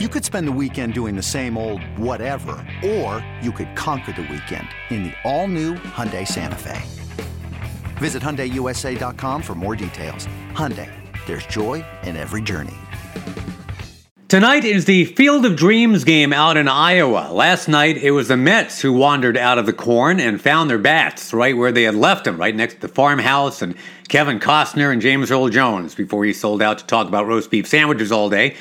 You could spend the weekend doing the same old whatever, or you could conquer the weekend in the all-new Hyundai Santa Fe. Visit HyundaiUSA.com for more details. Hyundai, there's joy in every journey. Tonight is the Field of Dreams game out in Iowa. Last night it was the Mets who wandered out of the corn and found their bats right where they had left them, right next to the farmhouse and Kevin Costner and James Earl Jones before he sold out to talk about roast beef sandwiches all day.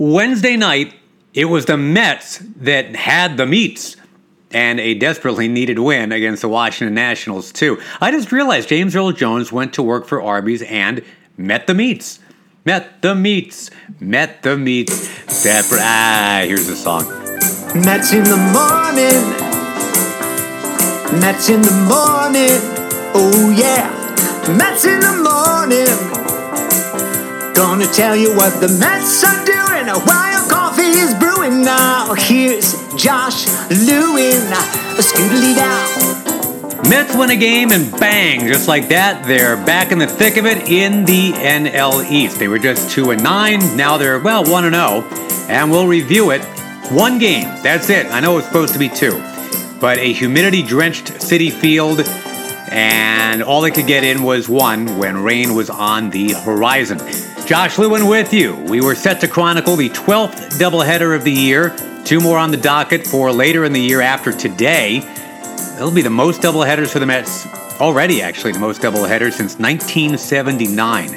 Wednesday night, it was the Mets that had the meats and a desperately needed win against the Washington Nationals, too. I just realized James Earl Jones went to work for Arby's and met the meats. Met the meats, met the meats. Separate. Ah, here's the song. Mets in the morning. Mets in the morning. Oh, yeah. Mets in the morning. Gonna tell you what the Mets are doing while coffee is brewing. Now here's Josh Lewin, scootily down. Mets win a game and bang, just like that, they're back in the thick of it in the NL East. They were just 2 and 9, now they're, well, 1 and 0, and we'll review it. One game, that's it. I know it's supposed to be two, but a humidity drenched Citi Field, and all they could get in was one when rain was on the horizon. Josh Lewin with you. We were set to chronicle the 12th doubleheader of the year. Two more on the docket for later in the year after today. It'll be the most doubleheaders for the Mets already, actually, the most doubleheaders since 1979,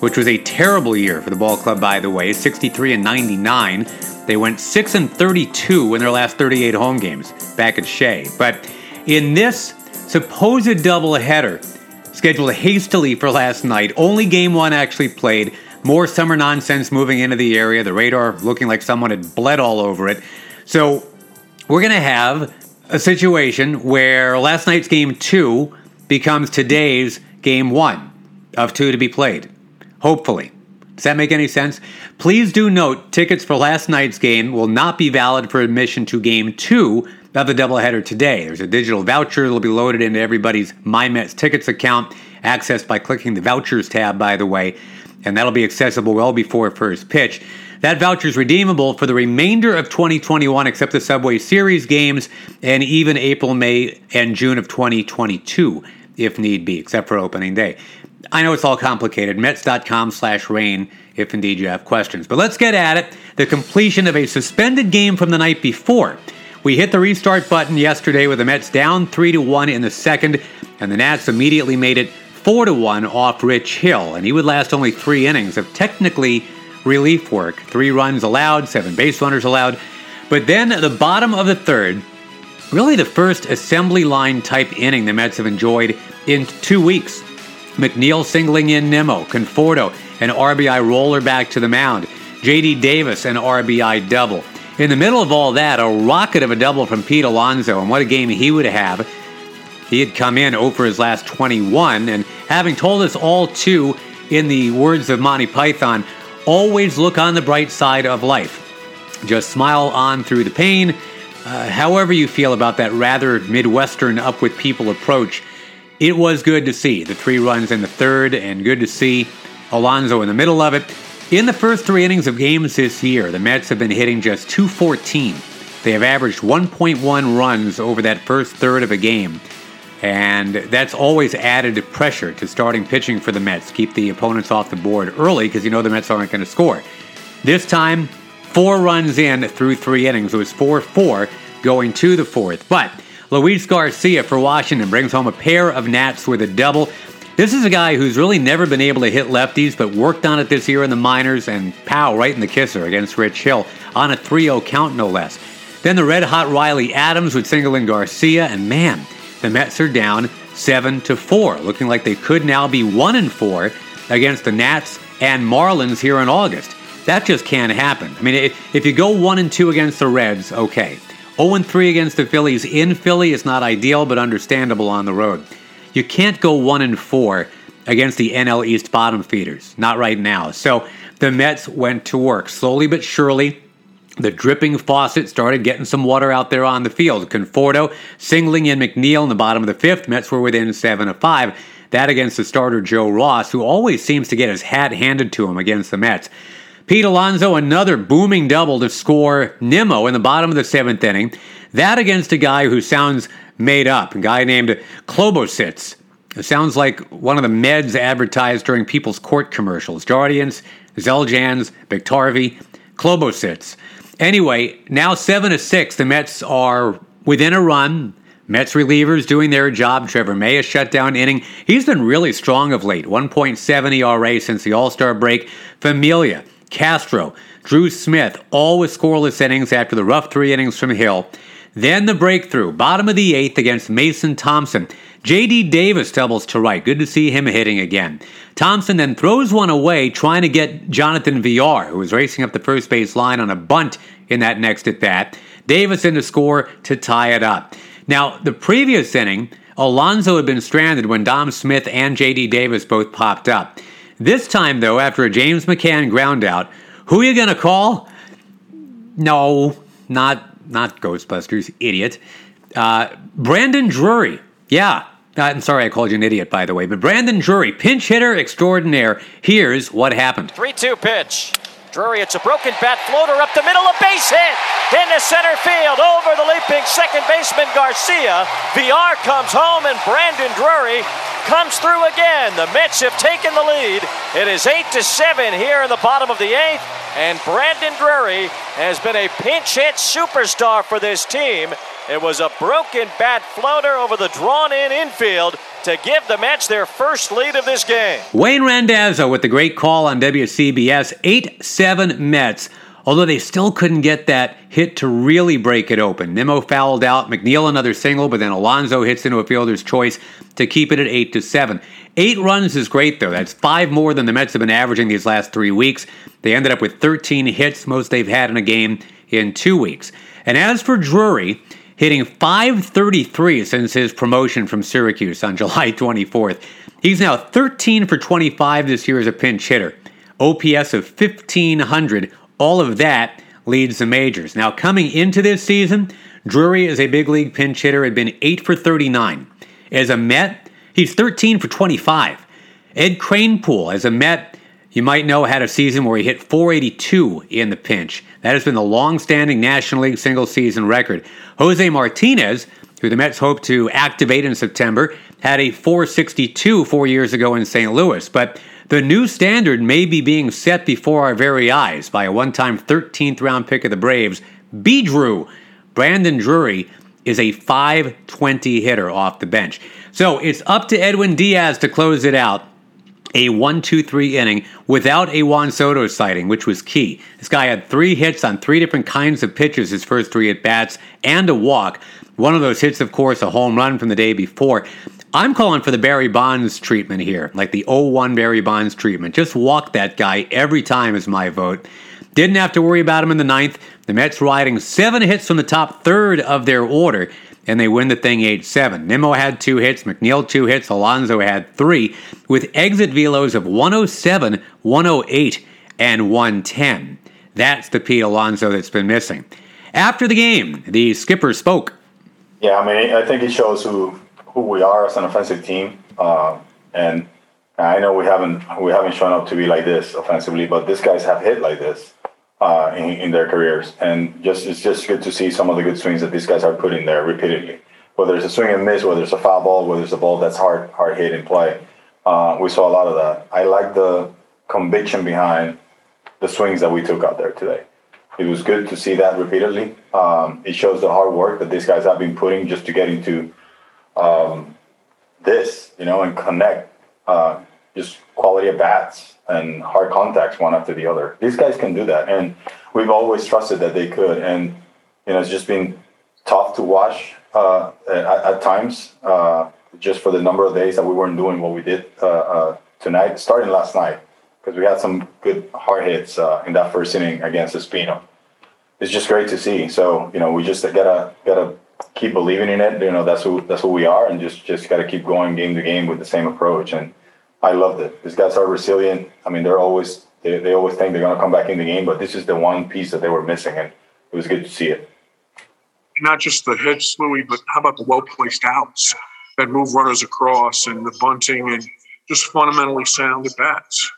which was a terrible year for the ball club, by the way 63 and 99. They went 6 and 32 in their last 38 home games back at Shea. But in this supposed doubleheader, scheduled hastily for last night, only game one actually played. More summer nonsense moving into the area, the radar looking like someone had bled all over it. So we're going to have a situation where last night's game two becomes today's game one of two to be played. Hopefully. Does that make any sense? Please do note tickets for last night's game will not be valid for admission to game two of the doubleheader today. There's a digital voucher that will be loaded into everybody's MyMets tickets account, accessed by clicking the vouchers tab, by the way and that'll be accessible well before first pitch. That voucher is redeemable for the remainder of 2021, except the Subway Series games, and even April, May, and June of 2022, if need be, except for opening day. I know it's all complicated. Mets.com slash rain if indeed you have questions. But let's get at it. The completion of a suspended game from the night before. We hit the restart button yesterday with the Mets down 3 to 1 in the second, and the Nats immediately made it 4 to 1 off Rich Hill, and he would last only three innings of technically relief work. Three runs allowed, seven base runners allowed. But then at the bottom of the third, really the first assembly line type inning the Mets have enjoyed in two weeks. McNeil singling in Nimmo, Conforto, an RBI roller back to the mound, JD Davis, an RBI double. In the middle of all that, a rocket of a double from Pete Alonso, and what a game he would have he had come in over his last 21, and having told us all too, in the words of Monty Python, always look on the bright side of life. Just smile on through the pain. Uh, however, you feel about that rather Midwestern up with people approach, it was good to see the three runs in the third, and good to see Alonso in the middle of it. In the first three innings of games this year, the Mets have been hitting just 214. They have averaged 1.1 runs over that first third of a game. And that's always added pressure to starting pitching for the Mets. Keep the opponents off the board early because you know the Mets aren't going to score. This time, four runs in through three innings. It was 4 4 going to the fourth. But Luis Garcia for Washington brings home a pair of Nats with a double. This is a guy who's really never been able to hit lefties, but worked on it this year in the minors and pow right in the kisser against Rich Hill on a 3 0 count, no less. Then the red hot Riley Adams would single in Garcia, and man, the Mets are down 7 to 4, looking like they could now be 1 and 4 against the Nats and Marlins here in August. That just can't happen. I mean, if, if you go 1 and 2 against the Reds, okay. 0 and 3 against the Phillies in Philly is not ideal, but understandable on the road. You can't go 1 and 4 against the NL East bottom feeders. Not right now. So the Mets went to work slowly but surely the dripping faucet started getting some water out there on the field. Conforto singling in McNeil in the bottom of the fifth. Mets were within seven of five. That against the starter Joe Ross, who always seems to get his hat handed to him against the Mets. Pete Alonso, another booming double to score Nimmo in the bottom of the seventh inning. That against a guy who sounds made up, a guy named Klobosits. It sounds like one of the meds advertised during People's Court commercials. Jardiance, Xeljanz, Biktarvy, Klobosits. Anyway, now 7 to 6, the Mets are within a run. Mets relievers doing their job. Trevor May has shut down inning. He's been really strong of late. 1.7 ERA since the All Star break. Familia, Castro, Drew Smith, all with scoreless innings after the rough three innings from Hill. Then the breakthrough, bottom of the eighth against Mason Thompson. J.D. Davis doubles to right. Good to see him hitting again. Thompson then throws one away, trying to get Jonathan Villar, who was racing up the first base line on a bunt in that next at bat. Davis in to score to tie it up. Now, the previous inning, Alonso had been stranded when Dom Smith and J.D. Davis both popped up. This time, though, after a James McCann ground out, who are you going to call? No, not not Ghostbusters, idiot. Uh, Brandon Drury. Yeah, uh, I'm sorry I called you an idiot, by the way, but Brandon Drury, pinch hitter extraordinaire. Here's what happened. 3 2 pitch. Drury, it's a broken bat floater up the middle, a base hit into center field over the leaping second baseman Garcia. Villar comes home and Brandon Drury comes through again. The Mets have taken the lead. It is 8 to 7 here in the bottom of the eighth, and Brandon Drury has been a pinch hit superstar for this team. It was a broken bat floater over the drawn in infield to give the Mets their first lead of this game. Wayne Randazzo with the great call on WCBS 8 7 Mets. Although they still couldn't get that hit to really break it open. Nimmo fouled out, McNeil another single, but then Alonso hits into a fielder's choice to keep it at 8 to 7. Eight runs is great, though. That's five more than the Mets have been averaging these last three weeks. They ended up with 13 hits, most they've had in a game in two weeks. And as for Drury, hitting 533 since his promotion from Syracuse on July 24th. He's now 13 for 25 this year as a pinch hitter. OPS of 1500. All of that leads the majors. Now, coming into this season, Drury as a big league pinch hitter had been 8 for 39. As a Met, he's 13 for 25. Ed Kranepool, as a Met, you might know, had a season where he hit 482 in the pinch. That has been the long-standing National League single season record. Jose Martinez, who the Mets hope to activate in September, had a 462 four years ago in St. Louis. But the new standard may be being set before our very eyes by a one-time 13th round pick of the Braves, B. Drew. Brandon Drury is a 520 hitter off the bench. So it's up to Edwin Diaz to close it out a 1 2 3 inning without a Juan Soto sighting, which was key. This guy had three hits on three different kinds of pitches his first three at bats and a walk. One of those hits, of course, a home run from the day before. I'm calling for the Barry Bonds treatment here, like the 0-1 Barry Bonds treatment. Just walk that guy every time is my vote. Didn't have to worry about him in the ninth. The Mets riding seven hits from the top third of their order and they win the thing 8 7. Nimmo had two hits, McNeil two hits, Alonso had three, with exit velos of 107, 108, and 110. That's the Pete Alonso that's been missing. After the game, the skipper spoke. Yeah, I mean, I think it shows who who we are as an offensive team, uh, and I know we haven't we haven't shown up to be like this offensively, but these guys have hit like this uh, in, in their careers. And just it's just good to see some of the good swings that these guys are putting there repeatedly. Whether it's a swing and miss, whether it's a foul ball, whether it's a ball that's hard hard hit in play, uh, we saw a lot of that. I like the conviction behind the swings that we took out there today. It was good to see that repeatedly. Um, it shows the hard work that these guys have been putting just to get into um, this, you know, and connect uh, just quality of bats and hard contacts one after the other. These guys can do that, and we've always trusted that they could. And you know, it's just been tough to watch uh, at, at, times, uh, just for the number of days that we weren't doing what we did uh, uh tonight, starting last night, because we had some good hard hits uh, in that first inning against Espino. It's just great to see. So you know, we just gotta gotta keep believing in it. You know, that's who that's who we are, and just just gotta keep going game to game with the same approach and I loved it. These guys are resilient. I mean, they're always they, they always think they're going to come back in the game, but this is the one piece that they were missing, and it was good to see it. Not just the hits, Luis, but how about the well placed outs that move runners across and the bunting and just fundamentally sound at bats?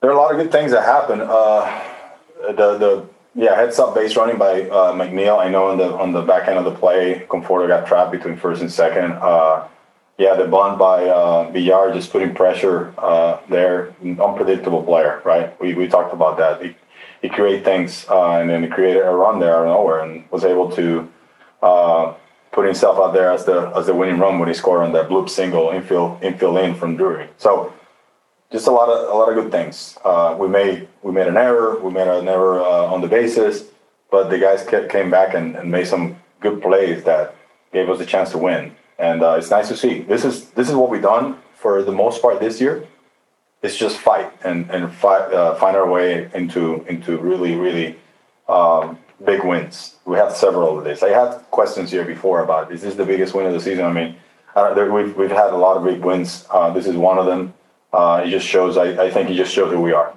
There are a lot of good things that happen. Uh, the the yeah heads up base running by uh, McNeil. I know on the on the back end of the play, Conforto got trapped between first and second. Uh, yeah, the bunt by uh, Villar just putting pressure uh, there. Unpredictable player, right? We, we talked about that. He, he created things uh, and then he created a run there out of nowhere and was able to uh, put himself out there as the as the winning run when he scored on that bloop single infield infield in from Drury. So just a lot of a lot of good things. Uh, we made we made an error. We made an error uh, on the bases, but the guys kept, came back and, and, made some good plays that gave us a chance to win. And uh, it's nice to see. This is this is what we've done for the most part this year. It's just fight and and fight, uh, find our way into into really really um, big wins. We had several of this. I had questions here before about is this the biggest win of the season? I mean, there, we've we've had a lot of big wins. Uh, this is one of them uh, it just shows. I, I think it just shows who we are.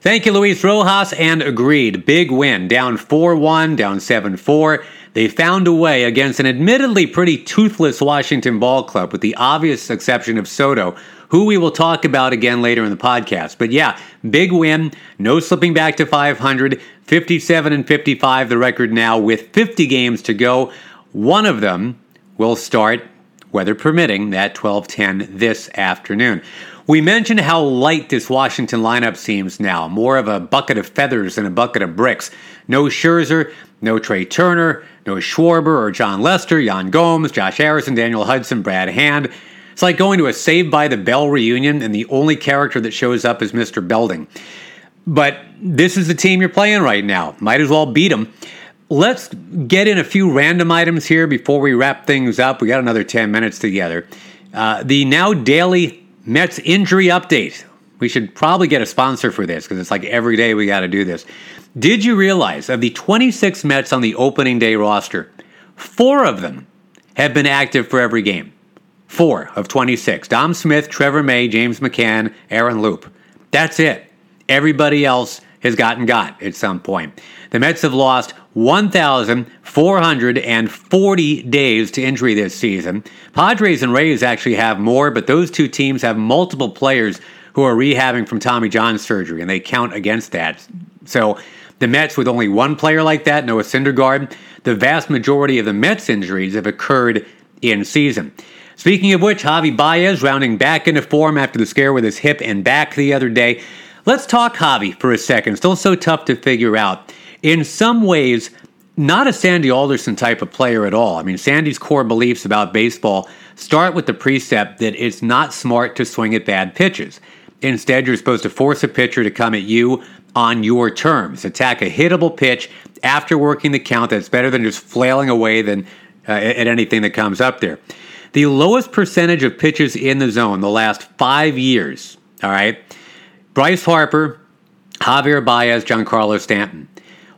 Thank you, Luis Rojas, and agreed. Big win, down 4 1, down 7 4. They found a way against an admittedly pretty toothless Washington ball club, with the obvious exception of Soto, who we will talk about again later in the podcast. But yeah, big win, no slipping back to 500, 57 and 55, the record now with 50 games to go. One of them will start, weather permitting, at 12:10 this afternoon. We mentioned how light this Washington lineup seems now, more of a bucket of feathers than a bucket of bricks. No Scherzer, no Trea Turner, no Schwarber or Jon Lester, Yan Gomes, Josh Harrison, Daniel Hudson, Brad Hand. It's like going to a Saved by the Bell reunion and the only character that shows up is Mr. Belding. But this is the team you're playing right now. Might as well beat them. Let's get in a few random items here before we wrap things up. We got another 10 minutes together. Uh, the now daily Mets injury update. We should probably get a sponsor for this because it's like every day we got to do this. Did you realize of the 26 Mets on the opening day roster, four of them have been active for every game? Four of 26. Dom Smith, Trevor May, James McCann, Aaron Loup. That's it. Everybody else has gotten got at some point. The Mets have lost 1,440 days to injury this season. Padres and Rays actually have more, but those two teams have multiple players who are rehabbing from Tommy John surgery, and they count against that. So the Mets, with only one player like that, Noah Syndergaard, the vast majority of the Mets injuries have occurred in season. Speaking of which, Javy Baez rounding back into form after the scare with his hip and back the other day. Let's talk Javy for a second. Still so tough to figure out in some ways, not a Sandy Alderson type of player at all. I mean, Sandy's core beliefs about baseball start with the precept that it's not smart to swing at bad pitches. Instead, you're supposed to force a pitcher to come at you on your terms. Attack a hittable pitch after working the count. That's better than just flailing away than uh, at anything that comes up there. The lowest percentage of pitches in the zone the last five years. All right, Bryce Harper, Javier Baez, Giancarlo Stanton.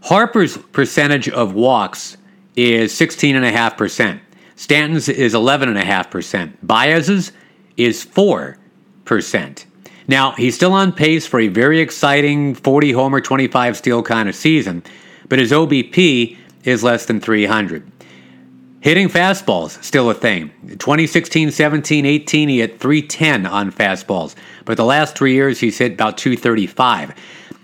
Harper's percentage of walks is 16.5%. Stanton's is 11.5%. Baez's is 4%. Now, he's still on pace for a very exciting 40 homer, 25 steal kind of season, but his OBP is less than 300. Hitting fastballs, still a thing. 2016, 17, 18, he hit 310 on fastballs, but the last three years he's hit about 235.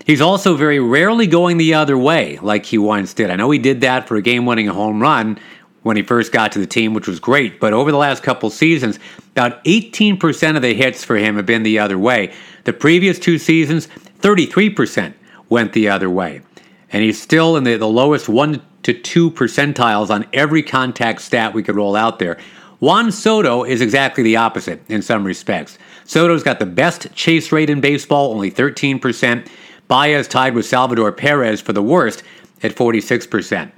He's also very rarely going the other way like he once did. I know he did that for a game winning home run when he first got to the team, which was great. But over the last couple seasons, about 18% of the hits for him have been the other way. The previous two seasons, 33% went the other way. And he's still in the, the lowest 1 to 2 percentiles on every contact stat we could roll out there. Juan Soto is exactly the opposite in some respects. Soto's got the best chase rate in baseball, only 13%. Baez tied with Salvador Perez for the worst at 46%.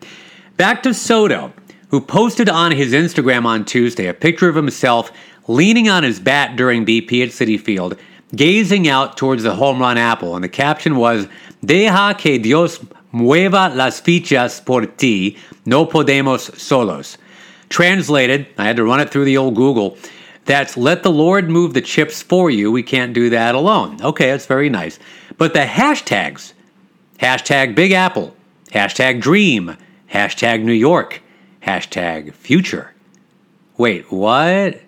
Back to Soto, who posted on his Instagram on Tuesday a picture of himself leaning on his bat during BP at Citi Field, gazing out towards the home run apple, and the caption was, Deja que Dios mueva las fichas por ti, no podemos solos. Translated, I had to run it through the old Google. That's let the Lord move the chips for you. We can't do that alone. Okay, that's very nice. But the hashtags hashtag Big Apple, hashtag Dream, hashtag New York, hashtag Future. Wait, what?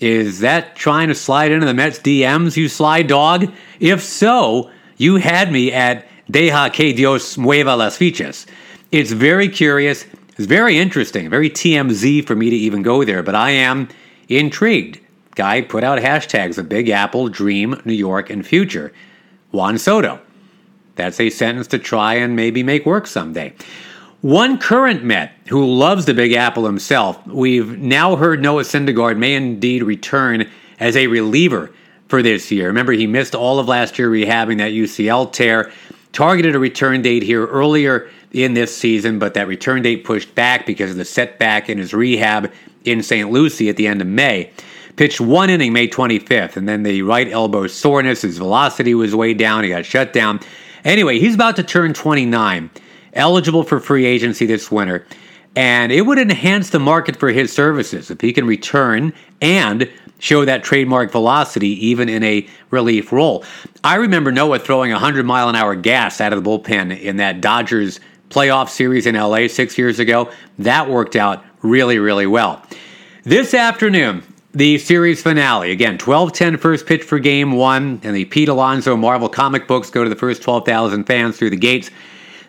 Is that trying to slide into the Mets DMs, you sly dog? If so, you had me at Deja que Dios mueva las fichas. It's very curious. It's very interesting, very TMZ for me to even go there, but I am intrigued. Guy put out hashtags of Big Apple, Dream, New York, and Future. Juan Soto. That's a sentence to try and maybe make work someday. One current Met who loves the Big Apple himself, we've now heard Noah Syndergaard may indeed return as a reliever for this year. Remember, he missed all of last year rehabbing that UCL tear, targeted a return date here earlier in this season, but that return date pushed back because of the setback in his rehab in St. Lucie at the end of May. Pitched one inning May 25th, and then the right elbow soreness, his velocity was way down, he got shut down. Anyway, he's about to turn 29, eligible for free agency this winter, and it would enhance the market for his services if he can return and show that trademark velocity even in a relief role. I remember Noah throwing 100 mile an hour gas out of the bullpen in that Dodgers playoff series in LA six years ago. That worked out really, really well. This afternoon, the series finale. Again, 12 10 first pitch for game one, and the Pete Alonso Marvel comic books go to the first 12,000 fans through the gates.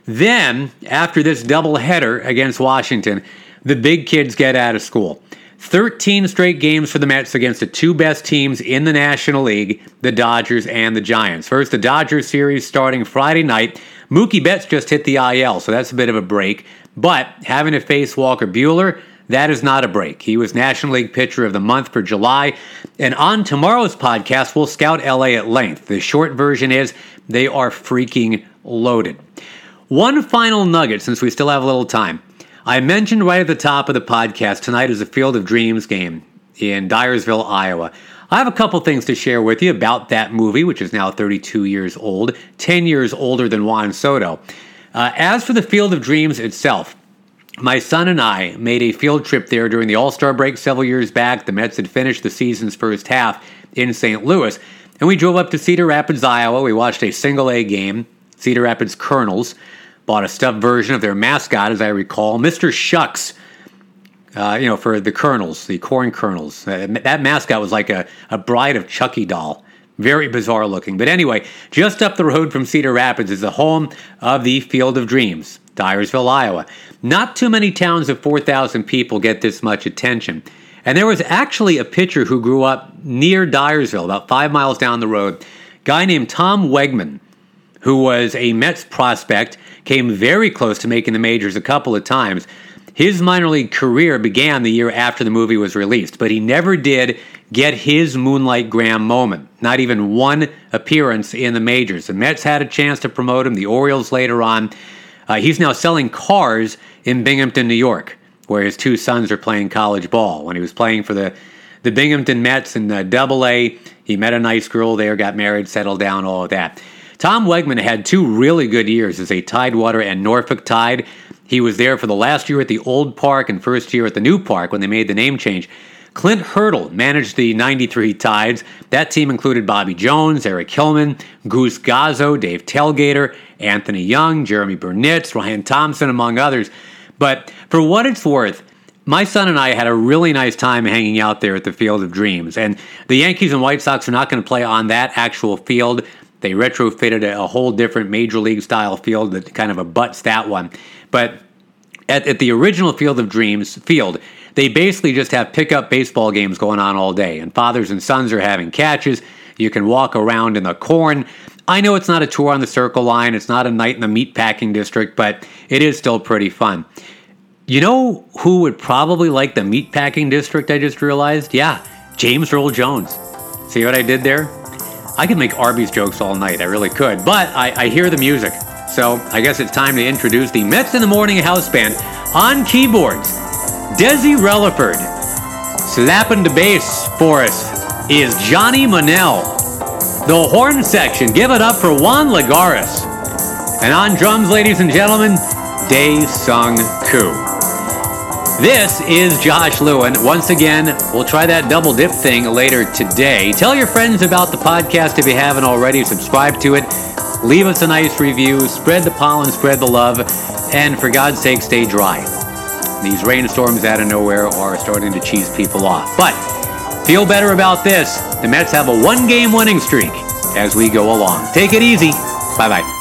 Then, after this doubleheader against Washington, the big kids get out of school. 13 straight games for the Mets against the two best teams in the National League, the Dodgers and the Giants. First, the Dodgers series starting Friday night. Mookie Betts just hit the IL, so that's a bit of a break. But having to face Walker Buehler, that is not a break. He was National League Pitcher of the Month for July. And on tomorrow's podcast, we'll scout LA at length. The short version is they are freaking loaded. One final nugget since we still have a little time. I mentioned right at the top of the podcast tonight is a Field of Dreams game in Dyersville, Iowa. I have a couple things to share with you about that movie, which is now 32 years old, 10 years older than Juan Soto. Uh, as for the Field of Dreams itself, my son and I made a field trip there during the All Star break several years back. The Mets had finished the season's first half in St. Louis, and we drove up to Cedar Rapids, Iowa. We watched a single A game, Cedar Rapids Kernels. Bought a stuffed version of their mascot, as I recall, Mr. Shucks. Uh, you know, for the Kernels, the corn kernels. Uh, that mascot was like a, a bride of Chucky doll. Very bizarre looking. But anyway, just up the road from Cedar Rapids is the home of the Field of Dreams, Dyersville, Iowa. Not too many towns of 4,000 people get this much attention. And there was actually a pitcher who grew up near Dyersville, about five miles down the road, guy named Tom Wegman, who was a Mets prospect, came very close to making the majors a couple of times. His minor league career began the year after the movie was released, but he never did get his Moonlight Graham moment. Not even one appearance in the majors. The Mets had a chance to promote him, the Orioles later on. Uh, he's now selling cars in Binghamton, New York, where his two sons are playing college ball. When he was playing for the, the Binghamton Mets in the Double A, he met a nice girl there, got married, settled down, all of that. Tom Wegman had two really good years as a Tidewater and Norfolk Tide. He was there for the last year at the old park and first year at the new park when they made the name change. Clint Hurdle managed the 93 Tides. That team included Bobby Jones, Eric Hillman, Goose Gozzo, Dave Telgheder, Anthony Young, Jeremy Burnitz, Ryan Thompson, among others. But for what it's worth, my son and I had a really nice time hanging out there at the Field of Dreams. And the Yankees and White Sox are not going to play on that actual field. They retrofitted a, whole different major league style field that kind of abuts that one. But at, at the original Field of Dreams field, they basically just have pickup baseball games going on all day, and fathers and sons are having catches. You can walk around in the corn. I know it's not a tour on the Circle Line, it's not a night in the meatpacking district, but it is still pretty fun. You know who would probably like the meatpacking district? I just realized. Yeah, James Earl Jones. See what I did there? I could make Arby's jokes all night. I really could, but I, I hear the music. So I guess it's time to introduce the Mets in the Morning House Band on keyboards. Desi Relaford. Slapping the bass for us is Johnny Monell. The horn section, give it up for Juan Lagares. And on drums, ladies and gentlemen, Dae Sung Koo. This is Josh Lewin. Once again, we'll try that double dip thing later today. Tell your friends about the podcast if you haven't already. Subscribe to it. Leave us a nice review, spread the pollen, spread the love, and for God's sake, stay dry. These rainstorms out of nowhere are starting to cheese people off. But feel better about this. The Mets have a one game winning streak as we go along. Take it easy. Bye bye.